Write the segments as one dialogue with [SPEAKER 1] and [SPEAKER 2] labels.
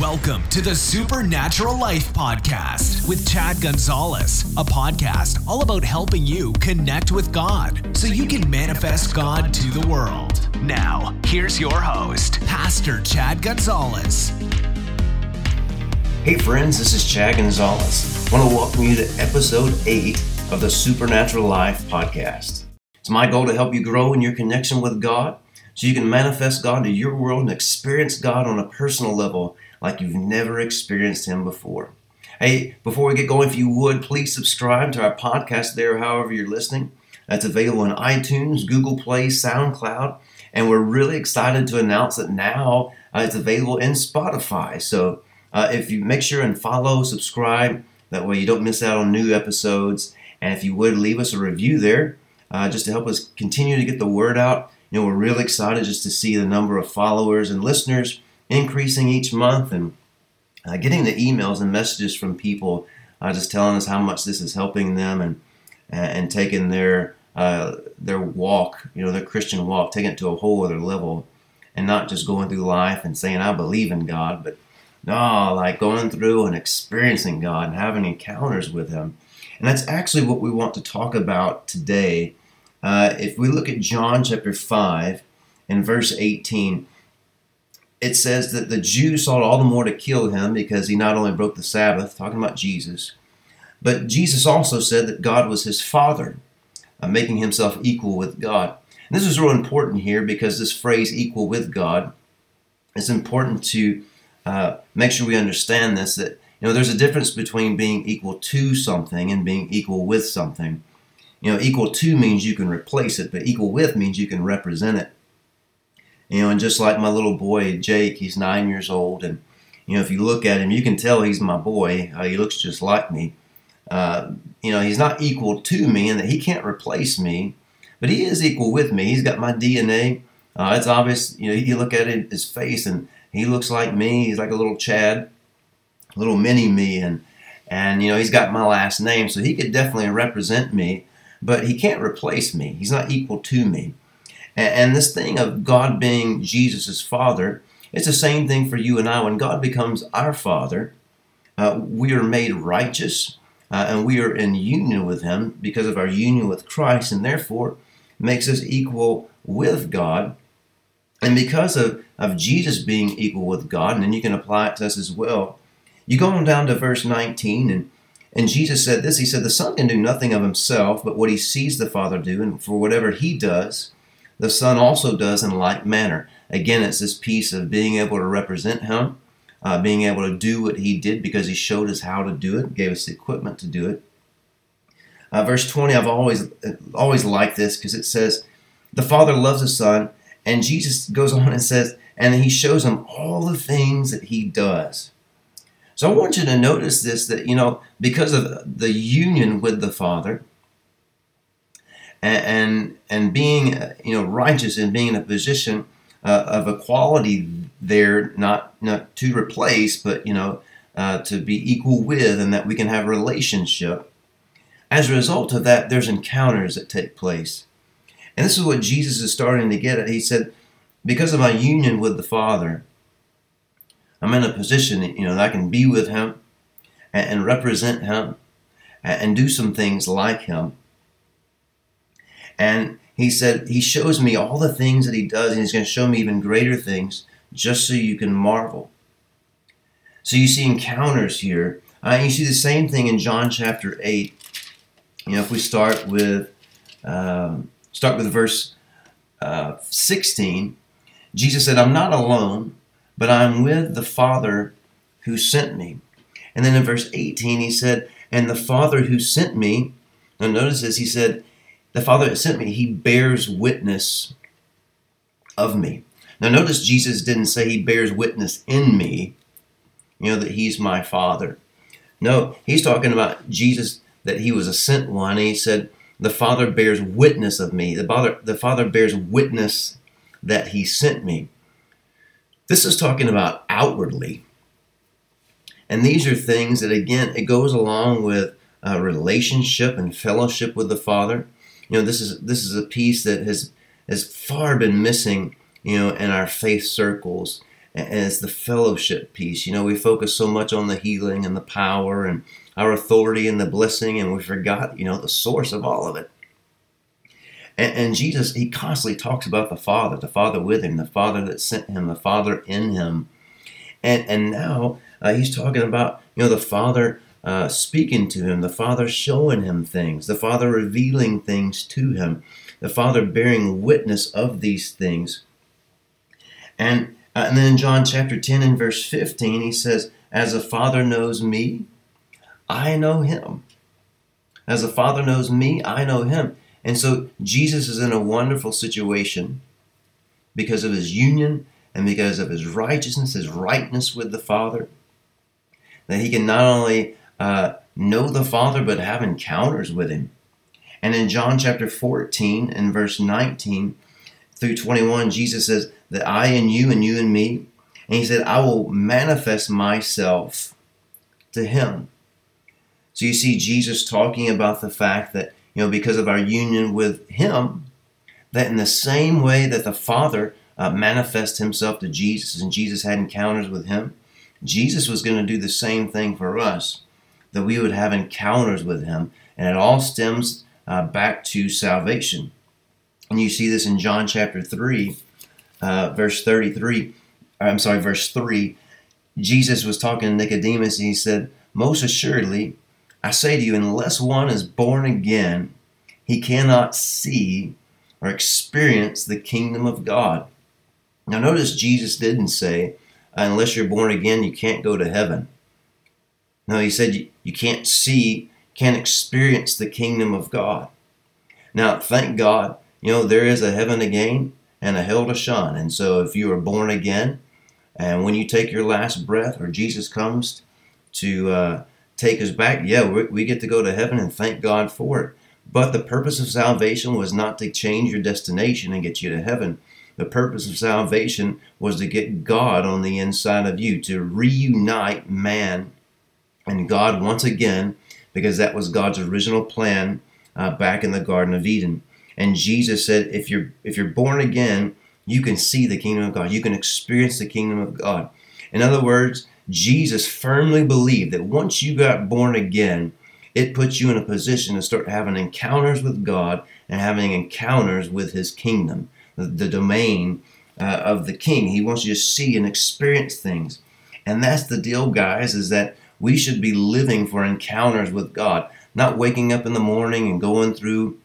[SPEAKER 1] Welcome to the Supernatural Life Podcast with Chad Gonzales, a podcast all about helping you connect with God so you can manifest God to the world. Now, here's your host, Pastor Chad Gonzales.
[SPEAKER 2] Hey, friends, this is Chad Gonzales. I want to welcome you to episode 8 of the Supernatural Life Podcast. It's my goal to help you grow in your connection with God so you can manifest God to your world and experience God on a personal level like you've never experienced Him before. Hey, before we get going, if you would, please subscribe to our podcast there, however you're listening. That's available on iTunes, Google Play, SoundCloud, and we're really excited to announce that now uh, it's available in Spotify. So uh, if you make sure and follow, subscribe, that way you don't miss out on new episodes. And if you would, leave us a review there uh, just to help us continue to get the word out. You know, we're really excited just to see the number of followers and listeners increasing each month and uh, getting the emails and messages from people uh, just telling us how much this is helping them and and taking their uh, their walk, you know, their Christian walk, taking it to a whole other level, and not just going through life and saying I believe in God, but no, like going through and experiencing God and having encounters with Him. And that's actually what we want to talk about today uh, if we look at John chapter 5 and verse 18, it says that the Jews sought all the more to kill him because he not only broke the Sabbath, talking about Jesus, but Jesus also said that God was his Father, uh, making himself equal with God. And this is real important here because this phrase equal with God is important to uh, make sure we understand this that you know there's a difference between being equal to something and being equal with something. You know, equal to means you can replace it, but equal with means you can represent it. You know, and just like my little boy Jake, he's nine years old, and you know, if you look at him, you can tell he's my boy. Uh, he looks just like me. Uh, you know, he's not equal to me, and that he can't replace me, but he is equal with me. He's got my DNA. Uh, it's obvious. You know, you look at it, his face, and he looks like me. He's like a little Chad, little mini me, and and you know, he's got my last name, so he could definitely represent me but he can't replace me. He's not equal to me. And, this thing of God being Jesus' Father, it's the same thing for you and I. When God becomes our Father, uh, we are made righteous uh, and we are in union with Him because of our union with Christ, and therefore makes us equal with God. And because of, of Jesus being equal with God, and then you can apply it to us as well, you go on down to verse 19, and and Jesus said this He said, The Son can do nothing of himself, but what he sees the Father do, and for whatever he does, the Son also does in like manner. Again, it's this piece of being able to represent him, uh, being able to do what he did because he showed us how to do it, gave us the equipment to do it. Uh, verse 20, I've always always liked this because it says, The Father loves the Son, and Jesus goes on and says, and he shows him all the things that he does. So I want you to notice this that, you know, because of the union with the Father and, and, being, you know, righteous and being in a position uh, of equality there, not, not to replace, but, you know, uh, to be equal with, and that we can have a relationship. As a result of that, there's encounters that take place. And this is what Jesus is starting to get at. He said, because of my union with the Father, I'm in a position, you know, that I can be with Him and, and represent Him and, and do some things like Him. And he said, He shows me all the things that He does, and He's going to show me even greater things just so you can marvel. So you see encounters here. Uh, you see the same thing in John chapter 8. You know, if we start with um, start with verse uh, 16, Jesus said, I'm not alone, but I'm with the Father who sent me. And then in verse 18, he said, And the Father who sent me, now notice this, he said, The Father that sent me, he bears witness of me. Now notice Jesus didn't say he bears witness in me, you know, that he's my Father. No, he's talking about Jesus, that he was a sent one. He said, The Father bears witness of me. The Father, the Father bears witness that he sent me. This is talking about outwardly. And these are things that, again, it goes along with a relationship and fellowship with the Father. You know, this is this is a piece that has has far been missing, you know, in our faith circles. and it's the fellowship piece. You know, we focus so much on the healing and the power and our authority and the blessing, and we forgot, you know, the source of all of it. And, and, Jesus, he constantly talks about the Father, the Father with him, the Father that sent him, the Father in him. And, and now uh, he's talking about, you know, the Father uh, speaking to him, the Father showing him things, the Father revealing things to him, the Father bearing witness of these things. And, uh, and then in John chapter 10 and verse 15, he says, As the Father knows me, I know him. As the Father knows me, I know him. And so Jesus is in a wonderful situation because of his union and because of his righteousness, his rightness with the Father, that he can not only uh, know the Father but have encounters with him. And in John chapter 14 and verse 19 through 21, Jesus says that I and you and you and me, and he said, I will manifest myself to him. So you see Jesus talking about the fact that you know, because of our union with Him, that in the same way that the Father uh, manifests Himself to Jesus and Jesus had encounters with Him, Jesus was going to do the same thing for us, that we would have encounters with Him. And it all stems uh, back to salvation. And you see this in John chapter 3, uh, verse 33. I'm sorry, verse 3. Jesus was talking to Nicodemus and he said, Most assuredly, I say to you, unless one is born again, he cannot see or experience the kingdom of God. Now, notice Jesus didn't say, unless you're born again, you can't go to heaven. No, he said you, you can't see, can't experience the kingdom of God. Now, thank God, you know, there is a heaven to gain and a hell to shun. And so, if you are born again, and when you take your last breath, or Jesus comes to uh, take us back, yeah, we, we get to go to heaven and thank God for it. But the purpose of salvation was not to change your destination and get you to heaven. The purpose of salvation was to get God on the inside of you, to reunite man and God once again, because that was God's original plan uh, back in the Garden of Eden. And Jesus said, if you're if you're born again, you can see the kingdom of God. You can experience the kingdom of God. In other words, Jesus firmly believed that once you got born again, it puts you in a position to start having encounters with God and having encounters with His kingdom, the, the domain uh, of the King. He wants you to see and experience things. And that's the deal, guys, is that we should be living for encounters with God, not waking up in the morning and going through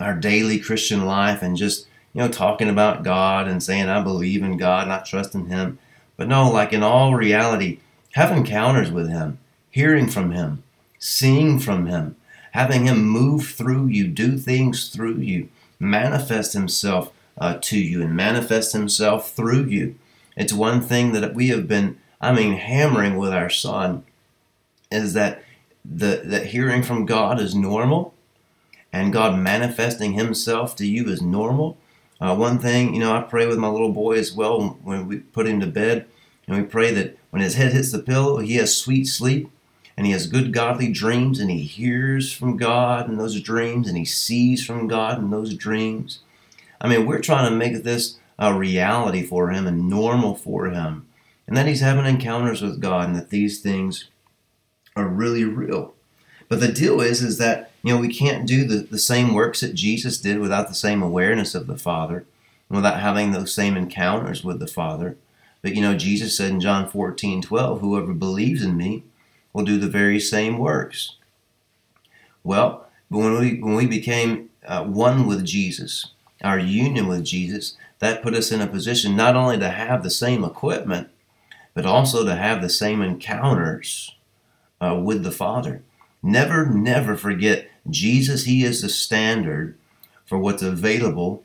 [SPEAKER 2] our daily Christian life and just, you know, talking about God and saying, I believe in God and I trust in Him. But no, like in all reality, have encounters with Him, hearing from Him, seeing from Him, having Him move through you, do things through you, manifest Himself uh, to you, and manifest Himself through you. It's one thing that we have been, I mean, hammering with our son is that the that hearing from God is normal, and God manifesting Himself to you is normal. Uh, one thing, you know, I pray with my little boy as well when we put him to bed, and we pray that when his head hits the pillow, he has sweet sleep and he has good godly dreams and he hears from God in those dreams and he sees from God in those dreams. I mean, we're trying to make this a reality for him and normal for him, and that he's having encounters with God and that these things are really real. But the deal is, is that you know we can't do the, the same works that Jesus did without the same awareness of the Father, and without having those same encounters with the Father. But you know, Jesus said in John 14, 12, whoever believes in me will do the very same works. Well, but when we when we became uh, one with Jesus, our union with Jesus, that put us in a position not only to have the same equipment, but also to have the same encounters uh, with the Father. Never, never forget Jesus, He is the standard for what's available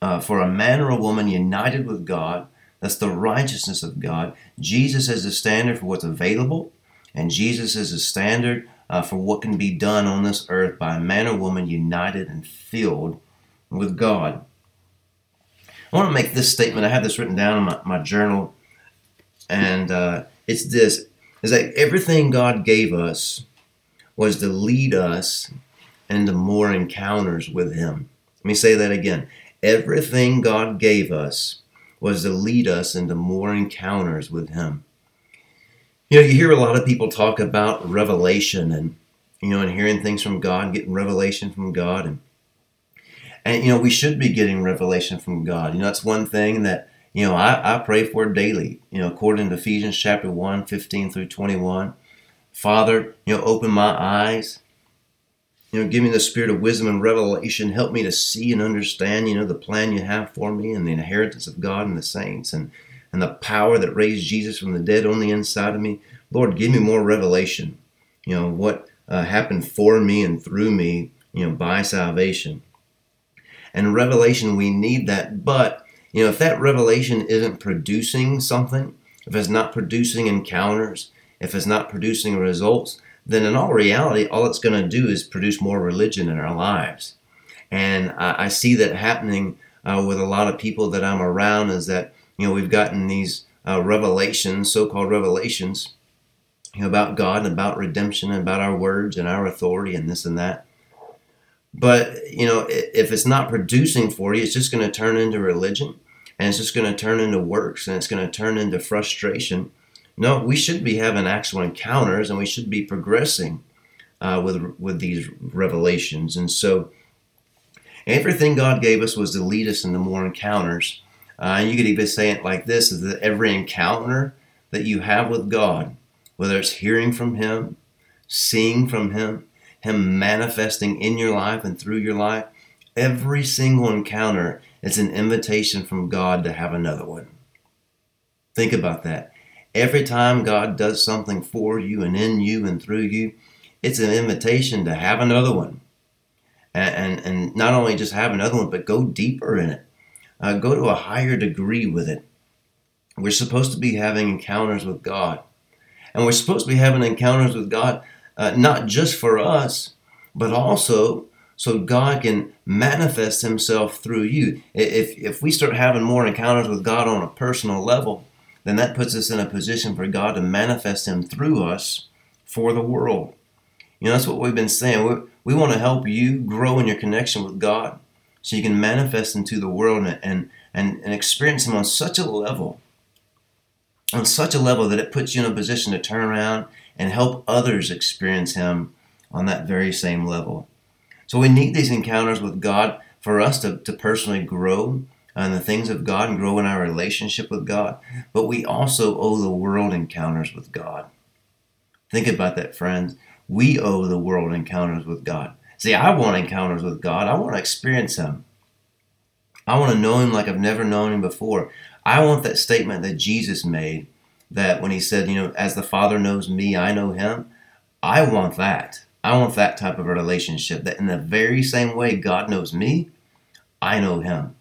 [SPEAKER 2] uh, for a man or a woman united with God. That's the righteousness of God. Jesus is the standard for what's available, and Jesus is the standard uh, for what can be done on this earth by a man or woman united and filled with God. I want to make this statement. I have this written down in my, my journal, and uh, it's this: is that everything God gave us was to lead us into more encounters with Him. Let me say that again. Everything God gave us was to lead us into more encounters with Him. You know, you hear a lot of people talk about revelation and, you know, and hearing things from God, getting revelation from God. And, and you know, we should be getting revelation from God. You know, that's one thing that, you know, I, I pray for it daily, you know, according to Ephesians chapter 1, 15 through 21. Father, you know, open my eyes you know, give me the spirit of wisdom and revelation. Help me to see and understand, you know, the plan you have for me and the inheritance of God and the saints and, and the power that raised Jesus from the dead on the inside of me. Lord, give me more revelation, you know, what uh, happened for me and through me, you know, by salvation. And revelation, we need that. But, you know, if that revelation isn't producing something, if it's not producing encounters, if it's not producing results, then in all reality, all it's going to do is produce more religion in our lives. And I, I see that happening uh, with a lot of people that I'm around is that, you know, we've gotten these uh, revelations, so called revelations, you know, about God and about redemption and about our words and our authority and this and that. But, you know, if it's not producing for you, it's just going to turn into religion and it's just going to turn into works and it's going to turn into frustration no, we should be having actual encounters and we should be progressing uh, with, with these revelations. And so everything God gave us was to lead us into more encounters. Uh, and you could even say it like this is that every encounter that you have with God, whether it's hearing from Him, seeing from Him, Him manifesting in your life and through your life, every single encounter is an invitation from God to have another one. Think about that. Every time God does something for you and in you and through you, it's an invitation to have another one. And, and, and not only just have another one, but go deeper in it. Uh, go to a higher degree with it. We're supposed to be having encounters with God. And we're supposed to be having encounters with God uh, not just for us, but also so God can manifest Himself through you. If, if we start having more encounters with God on a personal level, then that puts us in a position for God to manifest Him through us for the world. You know, that's what we've been saying. We, we want to help you grow in your connection with God so you can manifest into the world and, and, and experience Him on such a level, on such a level that it puts you in a position to turn around and help others experience Him on that very same level. So we need these encounters with God for us to, to personally grow and the things of God and grow in our relationship with God, but we also owe the world encounters with God. Think about that, friends. We owe the world encounters with God. See, I want encounters with God. I want to experience Him. I want to know Him like I've never known Him before. I want that statement that Jesus made that when He said, you know, as the Father knows me, I know Him. I want that. I want that type of a relationship that in the very same way God knows me, I know Him.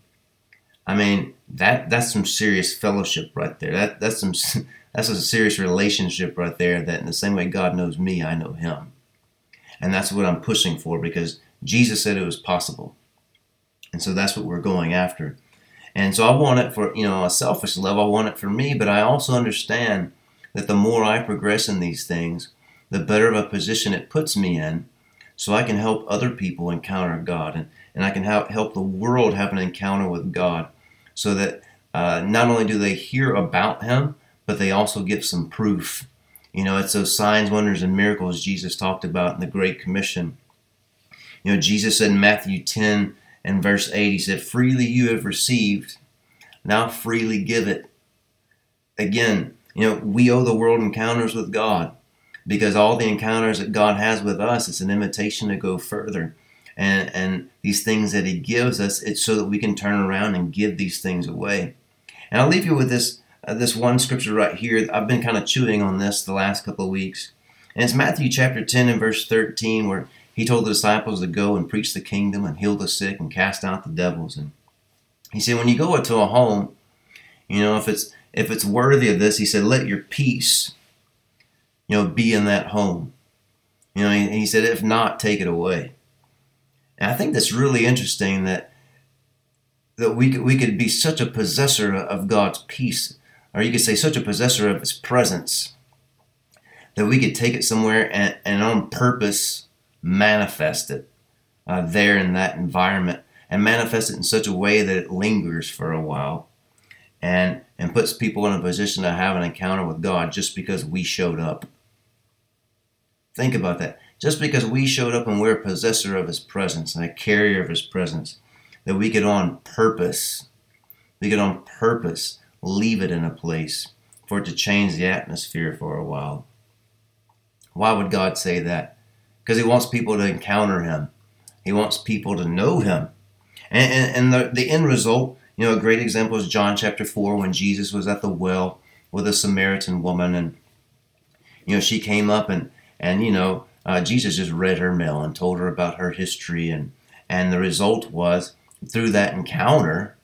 [SPEAKER 2] I mean, that that's some serious fellowship right there. That that's some that's a serious relationship right there. That in the same way God knows me, I know Him, and that's what I'm pushing for because Jesus said it was possible, and so that's what we're going after. And so I want it for you know a selfish level. I want it for me, but I also understand that the more I progress in these things, the better of a position it puts me in, so I can help other people encounter God and and I can help the world have an encounter with God so that uh, not only do they hear about Him, but they also get some proof. You know, it's those signs, wonders, and miracles Jesus talked about in the Great Commission. You know, Jesus said in Matthew 10 and verse 8, He said, Freely you have received, now freely give it. Again, you know, we owe the world encounters with God because all the encounters that God has with us, it's an invitation to go further. And and these things that he gives us it's so that we can turn around and give these things away. And i'll leave you with this uh, this one scripture right here. I've been kind of chewing on this the last couple of weeks. And it's matthew chapter 10 and verse 13 where he told the disciples to go and preach the kingdom and heal the sick and cast out the devils. And he said when you go into a home you know if it's if it's worthy of this he said let your peace you know be in that home you know and he said if not take it away and I think that's really interesting that that we could, we could be such a possessor of God's peace, or you could say such a possessor of His presence, that we could take it somewhere and, and on purpose manifest it uh, there in that environment and manifest it in such a way that it lingers for a while. and, and puts people in a position to have an encounter with God just because we showed up. Think about that. Just because we showed up and we're a possessor of His presence and a carrier of His presence, that we could on purpose, we could on purpose leave it in a place for it to change the atmosphere for a while. Why would God say that? Because He wants people to encounter Him. He wants people to know Him. And, and, and the, the end result, you know, a great example is John chapter 4 when Jesus was at the well with a Samaritan woman. And, you know, she came up and, and you know, uh, Jesus just read her mail and told her about her history. And, and the result was through that encounter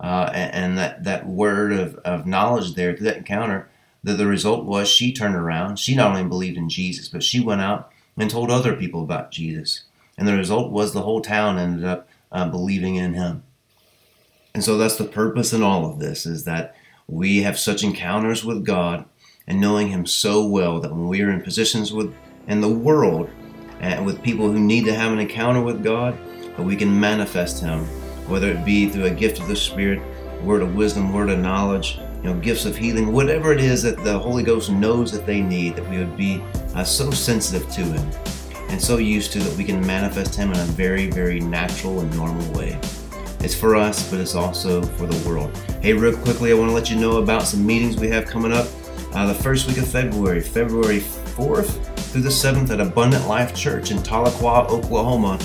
[SPEAKER 2] uh, and, and, that, that word of, of knowledge there, through that encounter, that the result was she turned around. She not only believed in Jesus, but she went out and told other people about Jesus. And the result was the whole town ended up uh, believing in him. And so that's the purpose in all of this is that we have such encounters with God and knowing him so well that when we are in positions with in the world and with people who need to have an encounter with God, that we can manifest him, whether it be through a gift of the Spirit, word of wisdom, word of knowledge, you know, gifts of healing, whatever it is that the Holy Ghost knows that they need, that we would be uh, so sensitive to Him and so used to that we can manifest Him in a very, very natural and normal way. It's for us, but it's also for the world. Hey, real quickly, I want to let you know about some meetings we have coming up. Uh, the first week of February, February 4th through the 7th at Abundant Life Church in Tahlequah, Oklahoma.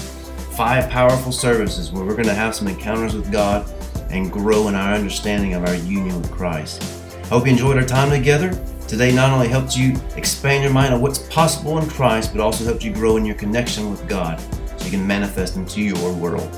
[SPEAKER 2] Five powerful services where we're going to have some encounters with God and grow in our understanding of our union with Christ. I hope you enjoyed our time together. Today not only helped you expand your mind on what's possible in Christ, but also helped you grow in your connection with God so you can manifest into your world.